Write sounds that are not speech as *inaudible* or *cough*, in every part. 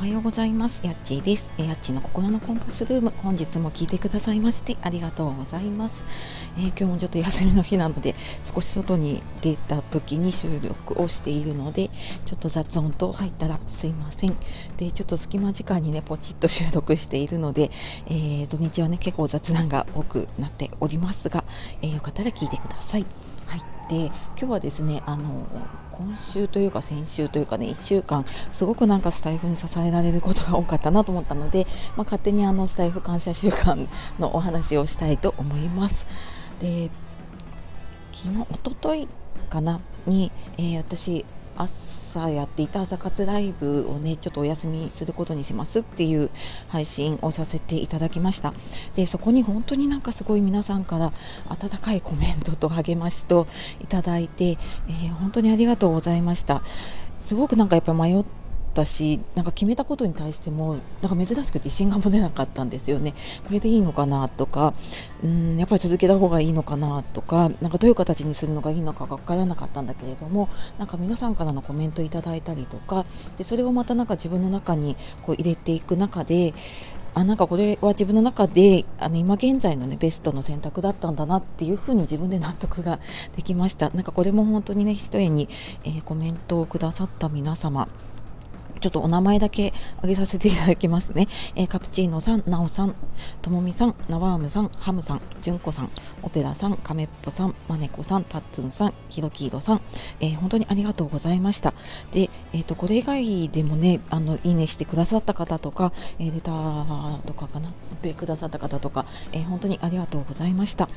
おはようございます。やっちーです。やっちーの心のコンパスルーム。本日も聞いてくださいましてありがとうございます。えー、今日もちょっと休みの日なので、少し外に出た時に収録をしているので、ちょっと雑音と入ったらすいません。で、ちょっと隙間時間にね、ポチッと収録しているので、えー、土日はね、結構雑談が多くなっておりますが、えー、よかったら聞いてください。はい。で今日はですねあの今週というか先週というかね1週間すごくなんかスタイフに支えられることが多かったなと思ったので、まあ、勝手にあのスタイフ感謝週間のお話をしたいと思います。で昨日おとといかな？に、えー、私朝やっていた朝活ライブをねちょっとお休みすることにしますっていう配信をさせていただきました。でそこに本当になんかすごい皆さんから温かいコメントと励ましといただいて、えー、本当にありがとうございました。すごくなんかやっぱ迷っったしなんか決めたことに対してもなんか珍しく自信が持てなかったんですよね。これでいいのかなとかうんやっぱり続けた方がいいのかなとかなんかどういう形にするのがいいのかが分からなかったんだけれどもなんか皆さんからのコメントいただいたりとかでそれをまたなんか自分の中にこう入れていく中であなんかこれは自分の中であの今現在の、ね、ベストの選択だったんだなっていうふうに自分で納得が *laughs* できました。なんかこれも本当にね一重に、えー、コメントをくださった皆様ちょっとお名前だけ挙げさせていただきますね。えー、カプチーノさん、ナオさん、ともみさん、ナワームさん、ハムさん、ジュンコさん、オペラさん、カメッポさん、マネコさん、タッツンさん、ヒロキードさん、えー、本当にありがとうございました。で、えっ、ー、と、これ以外でもね、あの、いいねしてくださった方とか、えー、レターとかかな、でくださった方とか、え、本当にありがとうございました。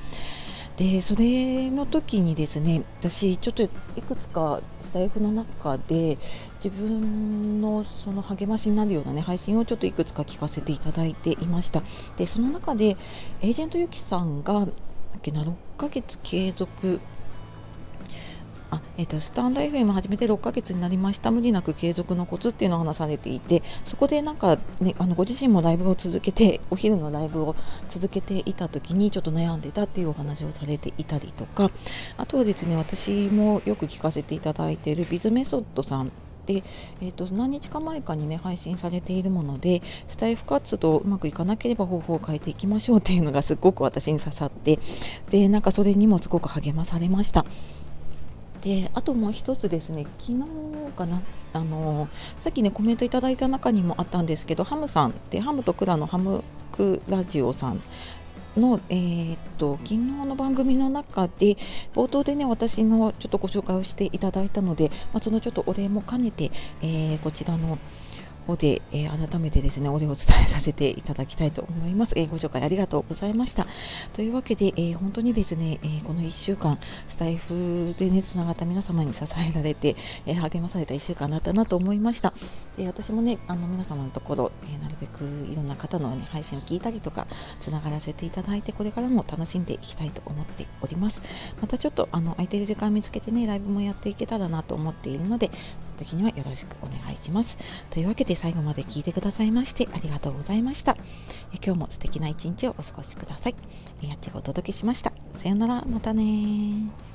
でそれの時にですね私ちょっといくつかスタイフの中で自分のその励ましになるようなね配信をちょっといくつか聞かせていただいていました。でその中でエージェントゆきさんがな6ヶ月継続あえーと、スタンド FM 始めて6ヶ月になりました無理なく継続のコツっていうのを話されていてそこでなんか、ね、あのご自身もライブを続けてお昼のライブを続けていた時にちょっと悩んでたっていうお話をされていたりとかあとはですね私もよく聞かせていただいているビズメソッドさんで、えーと、何日か前かにね配信されているものでスタイフ活動うまくいかなければ方法を変えていきましょうっていうのがすごく私に刺さってでなんかそれにもすごく励まされました。であともう一つですね昨日かなあのさっきねコメントいただいた中にもあったんですけどハムさんでハムとクラのハムクラジオさんの、えー、っと昨日の番組の中で冒頭でね私のちょっとご紹介をしていただいたので、まあ、そのちょっとお礼も兼ねて、えー、こちらの方で、えー、改めてですね、お礼を伝えさせていただきたいと思います。えー、ご紹介ありがとうございました。というわけで、えー、本当にですね、えこの1週間、スタイフでね、つながった皆様に支えられて、え励まされた1週間だったなと思いました。で、私もね、あの皆様のところ、えなるべくいろんな方の、ね、配信を聞いたりとか、つながらせていただいて、これからも楽しんでいきたいと思っております。またちょっと、あの、空いてる時間見つけてね、ライブもやっていけたらなと思っているので、時にはよろしくお願いします。というわけで最後まで聞いてくださいましてありがとうございました。え今日も素敵な一日をお過ごしください。やっちがお届けしました。さよなら、またね